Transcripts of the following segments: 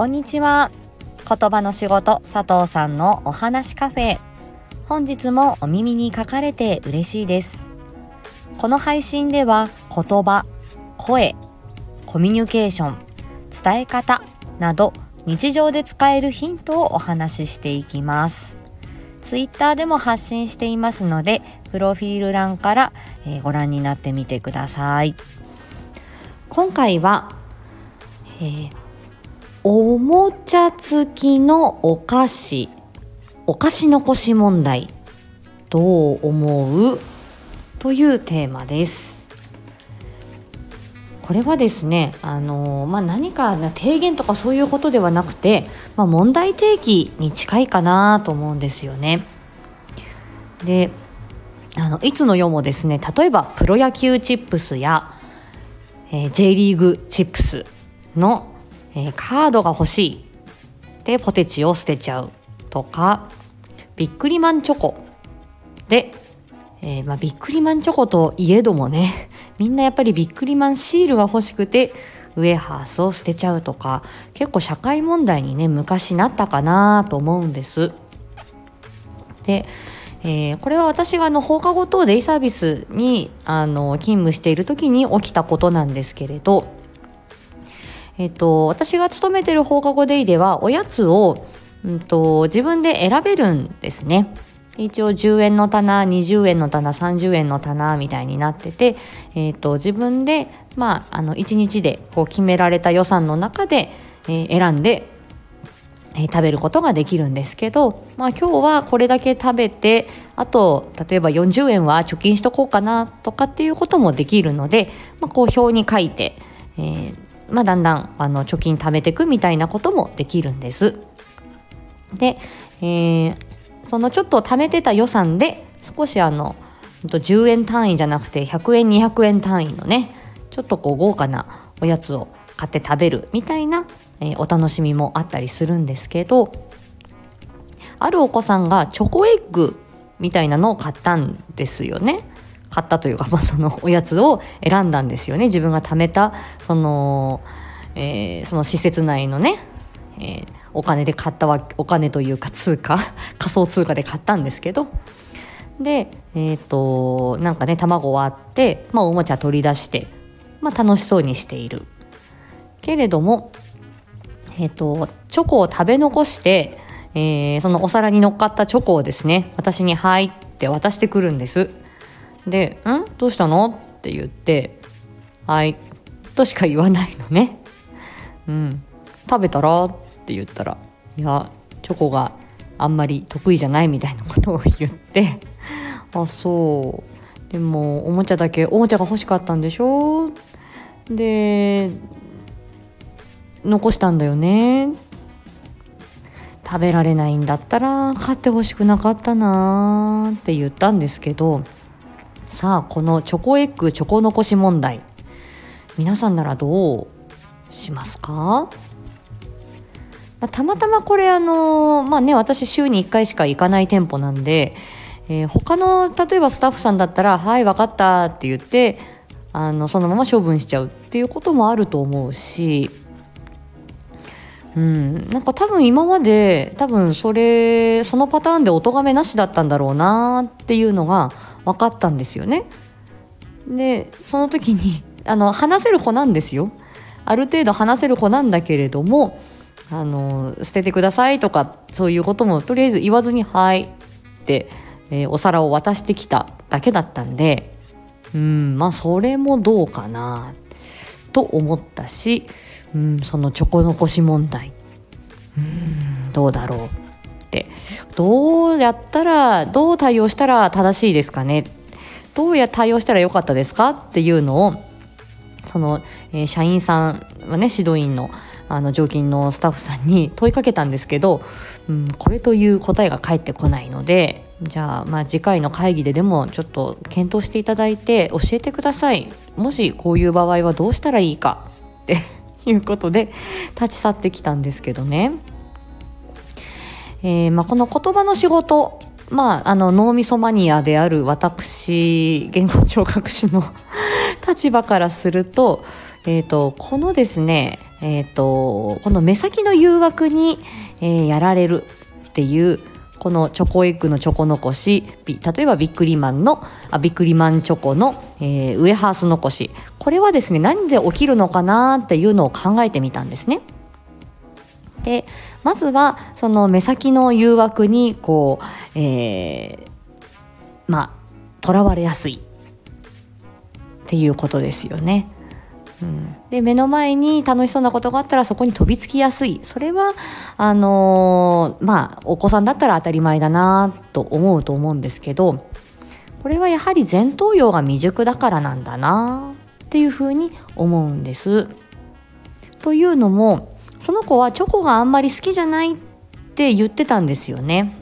こんにちは。言葉の仕事佐藤さんのお話カフェ。本日もお耳に書かれて嬉しいです。この配信では言葉声コミュニケーション伝え方など日常で使えるヒントをお話ししていきます。ツイッターでも発信していますのでプロフィール欄から、え、ご覧になってみてください。今回は、えー、おもちゃ付きのお菓子お菓子残し問題どう思う？というテーマです。これはですねあのまあ、何か提言とかそういうことではなくて、まあ、問題提起に近いかなと思うんですよね。であのいつの世もですね例えばプロ野球チップスやえー、J リーグチップスの、えー、カードが欲しいでポテチを捨てちゃうとかビックリマンチョコで、えー、まあ、ビックリマンチョコといえどもね みんなやっぱりビックリマンシールが欲しくてウエハースを捨てちゃうとか結構社会問題にね昔なったかなと思うんです。でえー、これは私があの放課後等デイサービスにあの勤務している時に起きたことなんですけれど、えっ、と、私が勤めてる放課後デイではおやつを、うんと、自分で選べるんですね。一応10円の棚、20円の棚、30円の棚みたいになってて、えっ、と、自分で、まあ、あの、1日でこう決められた予算の中で、えー、選んでえ、食べることができるんですけど、まあ、今日はこれだけ食べてあと例えば40円は貯金しとこうかなとかっていうこともできるので、まあ、こう表に書いて、えーまあ、だんだんあの貯金貯めていくみたいなこともできるんです。で、えー、そのちょっと貯めてた予算で少しあの10円単位じゃなくて100円200円単位のねちょっとこう豪華なおやつを買って食べるみたいなえー、お楽しみもあったりするんですけどあるお子さんがチョコエッグみたいなのを買ったんですよね。買ったというか、まあ、そのおやつを選んだんですよね。自分が貯めた、その、えー、その施設内のね、えー、お金で買ったわお金というか通貨、仮想通貨で買ったんですけど、で、えっ、ー、と、なんかね、卵割って、まあ、おもちゃ取り出して、まあ、楽しそうにしている。けれども、えっ、ー、と、チョコを食べ残して、えー、そのお皿に乗っかったチョコをですね、私にはいって渡してくるんです。で、ん？どうしたの？って言って、はいとしか言わないのね。うん。食べたら？って言ったら、いや、チョコがあんまり得意じゃないみたいなことを言って、あ、そう。でも、おもちゃだけ、おもちゃが欲しかったんでしょ？で、残したんだよね食べられないんだったら買ってほしくなかったなって言ったんですけどさあこのチョコエッグチョコ残し問題。皆さんならどうしますか、まあ、たまたまこれあのまあね私週に1回しか行かない店舗なんで、えー、他の例えばスタッフさんだったら「はい分かった」って言ってあのそのまま処分しちゃうっていうこともあると思うしうん、なんか多分今まで多分それそのパターンでお咎めなしだったんだろうなっていうのが分かったんですよね。でその時に あの話せる子なんですよ。ある程度話せる子なんだけれどもあの捨ててくださいとかそういうこともとりあえず言わずに「はい」って、えー、お皿を渡してきただけだったんでうんまあそれもどうかなと思ったしうん、そのチョコ残し問題うんどうだろうって。どうやったらどう対応したら正しいですかね？どうや対応したらよかったですか？っていうのをその、えー、社員さんはね指導員のあの常勤のスタッフさんに 問いかけたんですけど、うん、これという答えが返ってこないのでじゃあまあ次回の会議ででもちょっと検討していただいて教えてください。もしこういう場合はどうしたらいいか？っていうことで立ち去ってきたんですけどね。えーまあ、この言葉の仕事、まあ、あの脳みそマニアである私言語聴覚士の 立場からすると,、えーと、このですね、えーと、この目先の誘惑に、えー、やられるっていうこのチョコエッグのチョコ残し例えばビックリマンのあビックリマンチョコの、えー、ウエハース残しこれはですね何で起きるのかなっていうのを考えてみたんですね。でまずはその目先の誘惑にこう、えー、まあとらわれやすいっていうことですよね。うん、で目の前に楽しそうなことがあったらそこに飛びつきやすいそれはあのー、まあお子さんだったら当たり前だなと思うと思うんですけどこれはやはり前頭葉が未熟だからなんだなっていうふうに思うんです。というのもその子はチョコがあんまり好きじゃないって言ってたんですよね。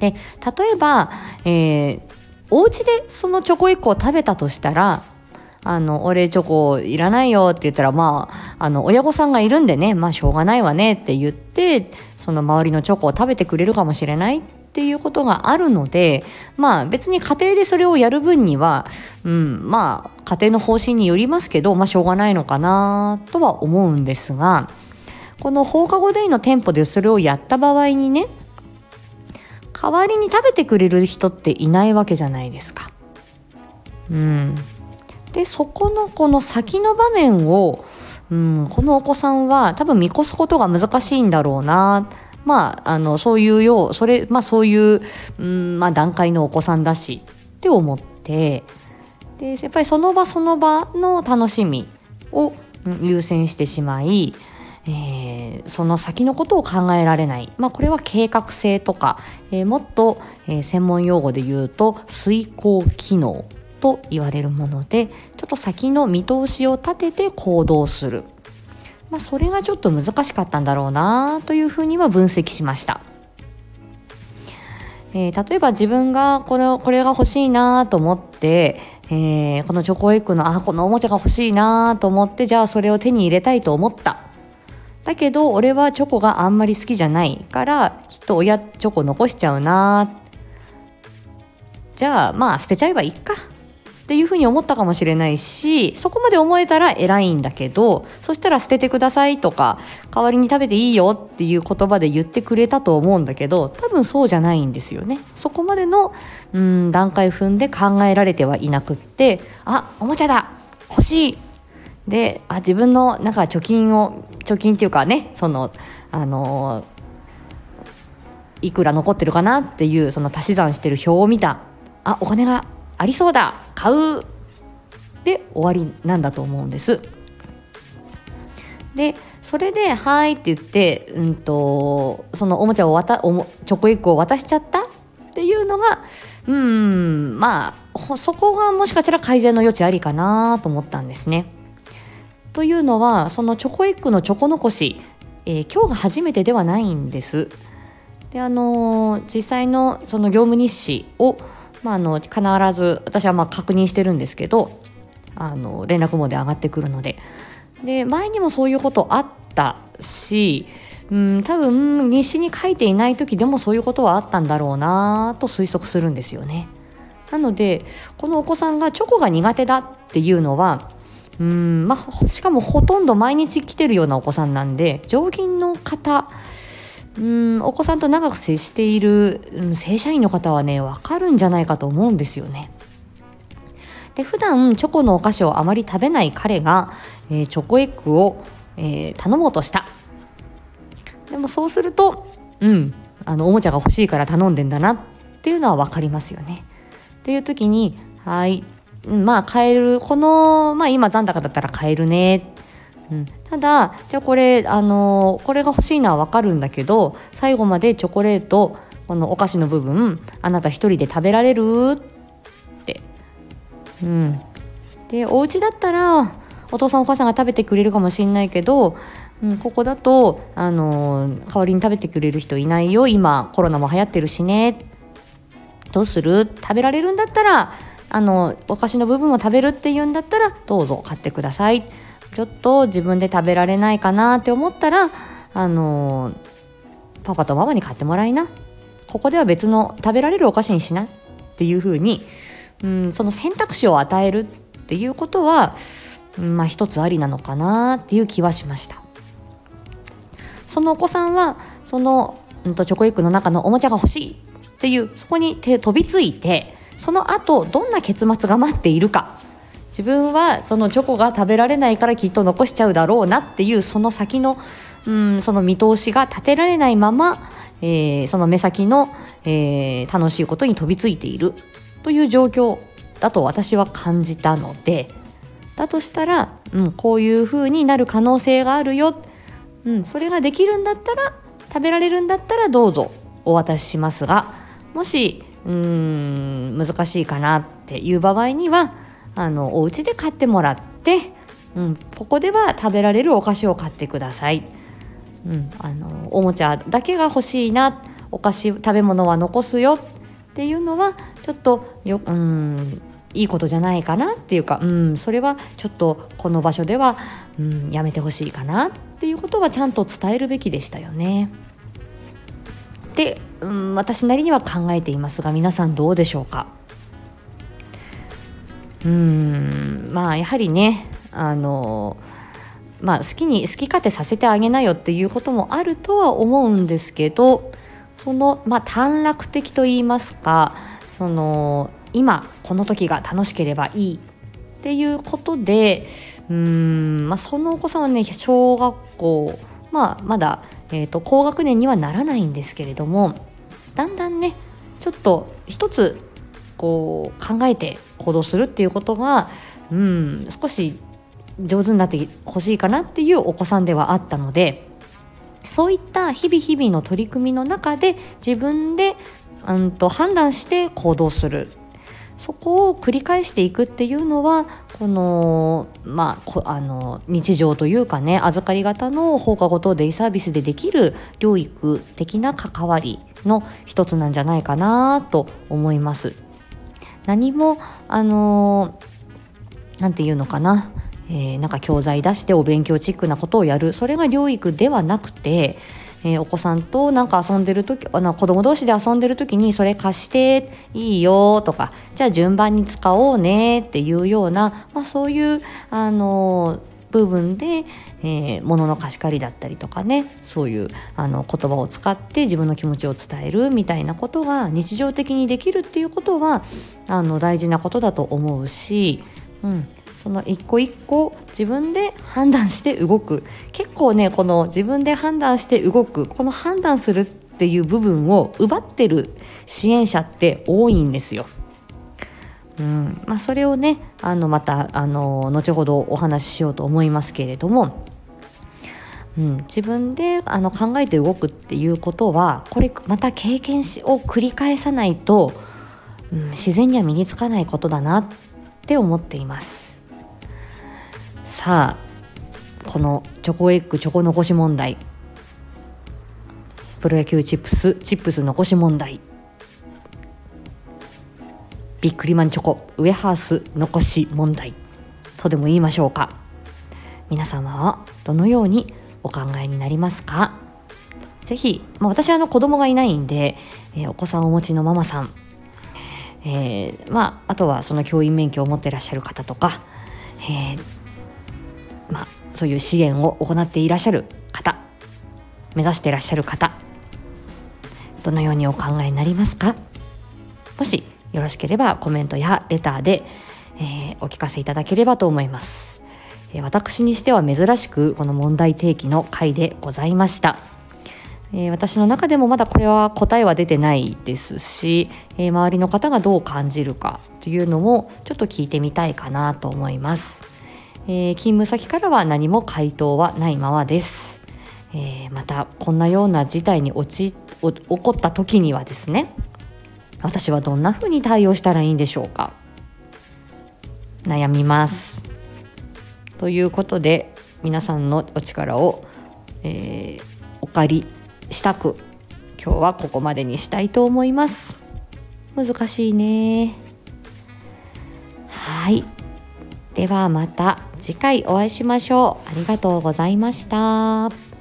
で例えば、えー、お家でそのチョコ1個を食べたとしたらあの、俺チョコいらないよって言ったら、まあ、あの、親御さんがいるんでね、まあ、しょうがないわねって言って、その周りのチョコを食べてくれるかもしれないっていうことがあるので、まあ、別に家庭でそれをやる分には、うん、まあ、家庭の方針によりますけど、まあ、しょうがないのかなとは思うんですが、この放課後デイの店舗でそれをやった場合にね、代わりに食べてくれる人っていないわけじゃないですか。うん。で、そこのこの先の場面を、うん、このお子さんは多分見越すことが難しいんだろうな。まあ、あの、そういうよう、それ、まあそういう、うん、まあ段階のお子さんだしって思って、で、やっぱりその場その場の楽しみを優先してしまい、えー、その先のことを考えられない、まあ、これは計画性とか、えー、もっと、えー、専門用語で言うと遂行機能と言われるものでちょっと先の見通しを立てて行動する、まあ、それがちょっと難しかったんだろうなというふうには分析しました。えー、例えば自分がこれこれが欲しいなと思って、えー、このチョコエッグのあこのおもちゃが欲しいなと思ってじゃあそれを手に入れたいと思った。だけど俺はチョコがあんまり好きじゃない。からきっと親チョコ残しちゃうな。じゃあまあ捨てちゃえばいいか。っていうふうに思ったかもしれないしそこまで思えたら偉いんだけどそしたら捨ててくださいとか代わりに食べていいよっていう言葉で言ってくれたと思うんだけど多分そうじゃないんですよね。そこまでのうん段階踏んで考えられてはいなくってあおもちゃだ欲しい。であ自分のなんか貯金を貯金っていうかねそのあのいくら残ってるかなっていうその足し算してる表を見た。あお金がありそうだ買うで終わりなんだと思うんです。でそれで「はい」って言って、うんと、そのおもちゃを渡おもチョコエッグを渡しちゃった？っていうのがうんまあそこがもしかしたら改善の余地ありかなと思ったんですね。というのはそのチョコエッグのチョコ残し、えー、今日が初めてではないんです。であのー、実際のその業務日誌を、まあ、あの必ず私はま確認してるんですけどあの連絡網で上がってくるのでで前にもそういうことあったし、うん、多分日誌に書いていない時でもそういうことはあったんだろうなと推測するんですよね。なのでこのお子さんがチョコが苦手だっていうのはうんまあ、しかもほとんど毎日来てるようなお子さんなんで常勤の方うんお子さんと長く接している、うん、正社員の方はね分かるんじゃないかと思うんですよね。で普段チョコのお菓子をあまり食べない彼が、えー、チョコエッグを、えー、頼もうとしたでもそうするとうんあのおもちゃが欲しいから頼んでんだなっていうのは分かりますよね。っていう時に「はいまあ買えるこの、まあ、今残高だったら買えるね、うん、ただじゃあこれあのこれが欲しいのは分かるんだけど最後までチョコレートこのお菓子の部分あなた一人で食べられるって、うん、でお家だったらお父さんお母さんが食べてくれるかもしれないけど、うん、ここだとあの代わりに食べてくれる人いないよ。今コロナも流行ってるしね。どうする？食べられるんだったらあのお菓子の部分を食べるっていうんだったらどうぞ買ってください。ちょっと自分で食べられないかなって思ったらあのパパとママに買ってもらいな。ここでは別の食べられるお菓子にしなっていうふうに、うん、その選択肢を与えるっていうことは、まあ一つありなのかなっていう気はしました。そのお子さんはその、うん、とチョコエッグの中のおもちゃが欲しいっていうそこに手飛びついてその後どんな結末が待っているか。自分はそのチョコが食べられないからきっと残しちゃうだろうなっていうその先の、うん、その見通しが立てられないまま、えー、その目先の、えー、楽しいことに飛びついているという状況だと私は感じたのでだとしたら、うん、こういう風になる可能性があるよ、うん、それができるんだったら食べられるんだったらどうぞお渡ししますがもしうーん難しいかなっていう場合にはあのお家で買ってもらって、うん、ここでは食べられるお菓子を買ってください。うん、あのおもちゃだけが欲しいなお菓子食べ物は残すよっていうのはちょっとようんいいことじゃないかなっていうか、うん、それはちょっとこの場所では、うん、やめてほしいかなっていうことはちゃんと伝えるべきでしたよね。で、うん、私なりには考えていますが皆さんどうでしょうか？うん。まあやはりねあのまあ好きに好き勝手させてあげなよっていうこともあるとは思うんですけどそのまあ短絡的と言いますかその今この時が楽しければいいっていうことでうん、まあ、そのお子さんはね小学校、まあ、まだ、えーと、高学年にはならないんですけれどもだんだんねちょっと一つこう考えて行動するっていうことがうん少し上手になってほしいかなっていうお子さんではあったのでそういった日々日々の取り組みの中で自分でうんと判断して行動するそこを繰り返していくっていうのはこの,、まあ、あの日常というかね預かり型の放課後等デイサービスでできる療育的な関わりの一つなんじゃないかなと思います。何もあの何て言うのかな。えー、なんか教材出してお勉強チックなことをやる。それが療育ではなくてえー、お子さんとなんか遊んでる時あの子供同士で遊んでる時にそれ貸していいよとかじゃあ順番に使おうねっていうような、まあ、そういうあの部分で、えー、物の貸し借りだったりとかねそういうあの言葉を使って自分の気持ちを伝えるみたいなことが日常的にできるっていうことはあの大事なことだと思うし、うん、その一個一個自分で判断して動く結構ねこの自分で判断して動くこの判断するっていう部分を奪ってる支援者って多いんですよ。うん。まあ、それをねあのまたあの後ほどお話ししようと思いますけれども、うん、自分であの考えて動くっていうことはこれまた経験しを繰り返さないと、うん、自然には身につかないことだなって思っています。さあこのチョコエッグチョコ残し問題。プロ野球チップスチップス残し問題。ビックリマンチョコウエハース残し問題とでも言いましょうか。皆様はどのようにお考えになりますか？ぜひ、まあ、私はあの子供がいないんで、えー、お子さんをお持ちのママさん、えー、まあ、あとはその教員免許を持ってらっしゃる方とか、えーまあ、そういう支援を行っていらっしゃる方目指していらっしゃる方どのようにお考えになりますか？もしよろしければコメントやレターで、えー、お聞かせいただければと思います、え、私にしては珍しくこの問題提起の回でございました、えー、私の中でもまだこれは答えは出てないですし、え周りの方がどう感じるかというのもちょっと聞いてみたいかなと思います。えー、勤務先からは何も回答はないままです。え、またこんなような事態に起こった時にはですね私はどんな風に対応したらいいんでしょうか？悩みます。ということで皆さんのお力を、えー、お借りしたく今日はここまでにしたいと思います。難しいね。はい。ではまた次回お会いしましょう。ありがとうございました。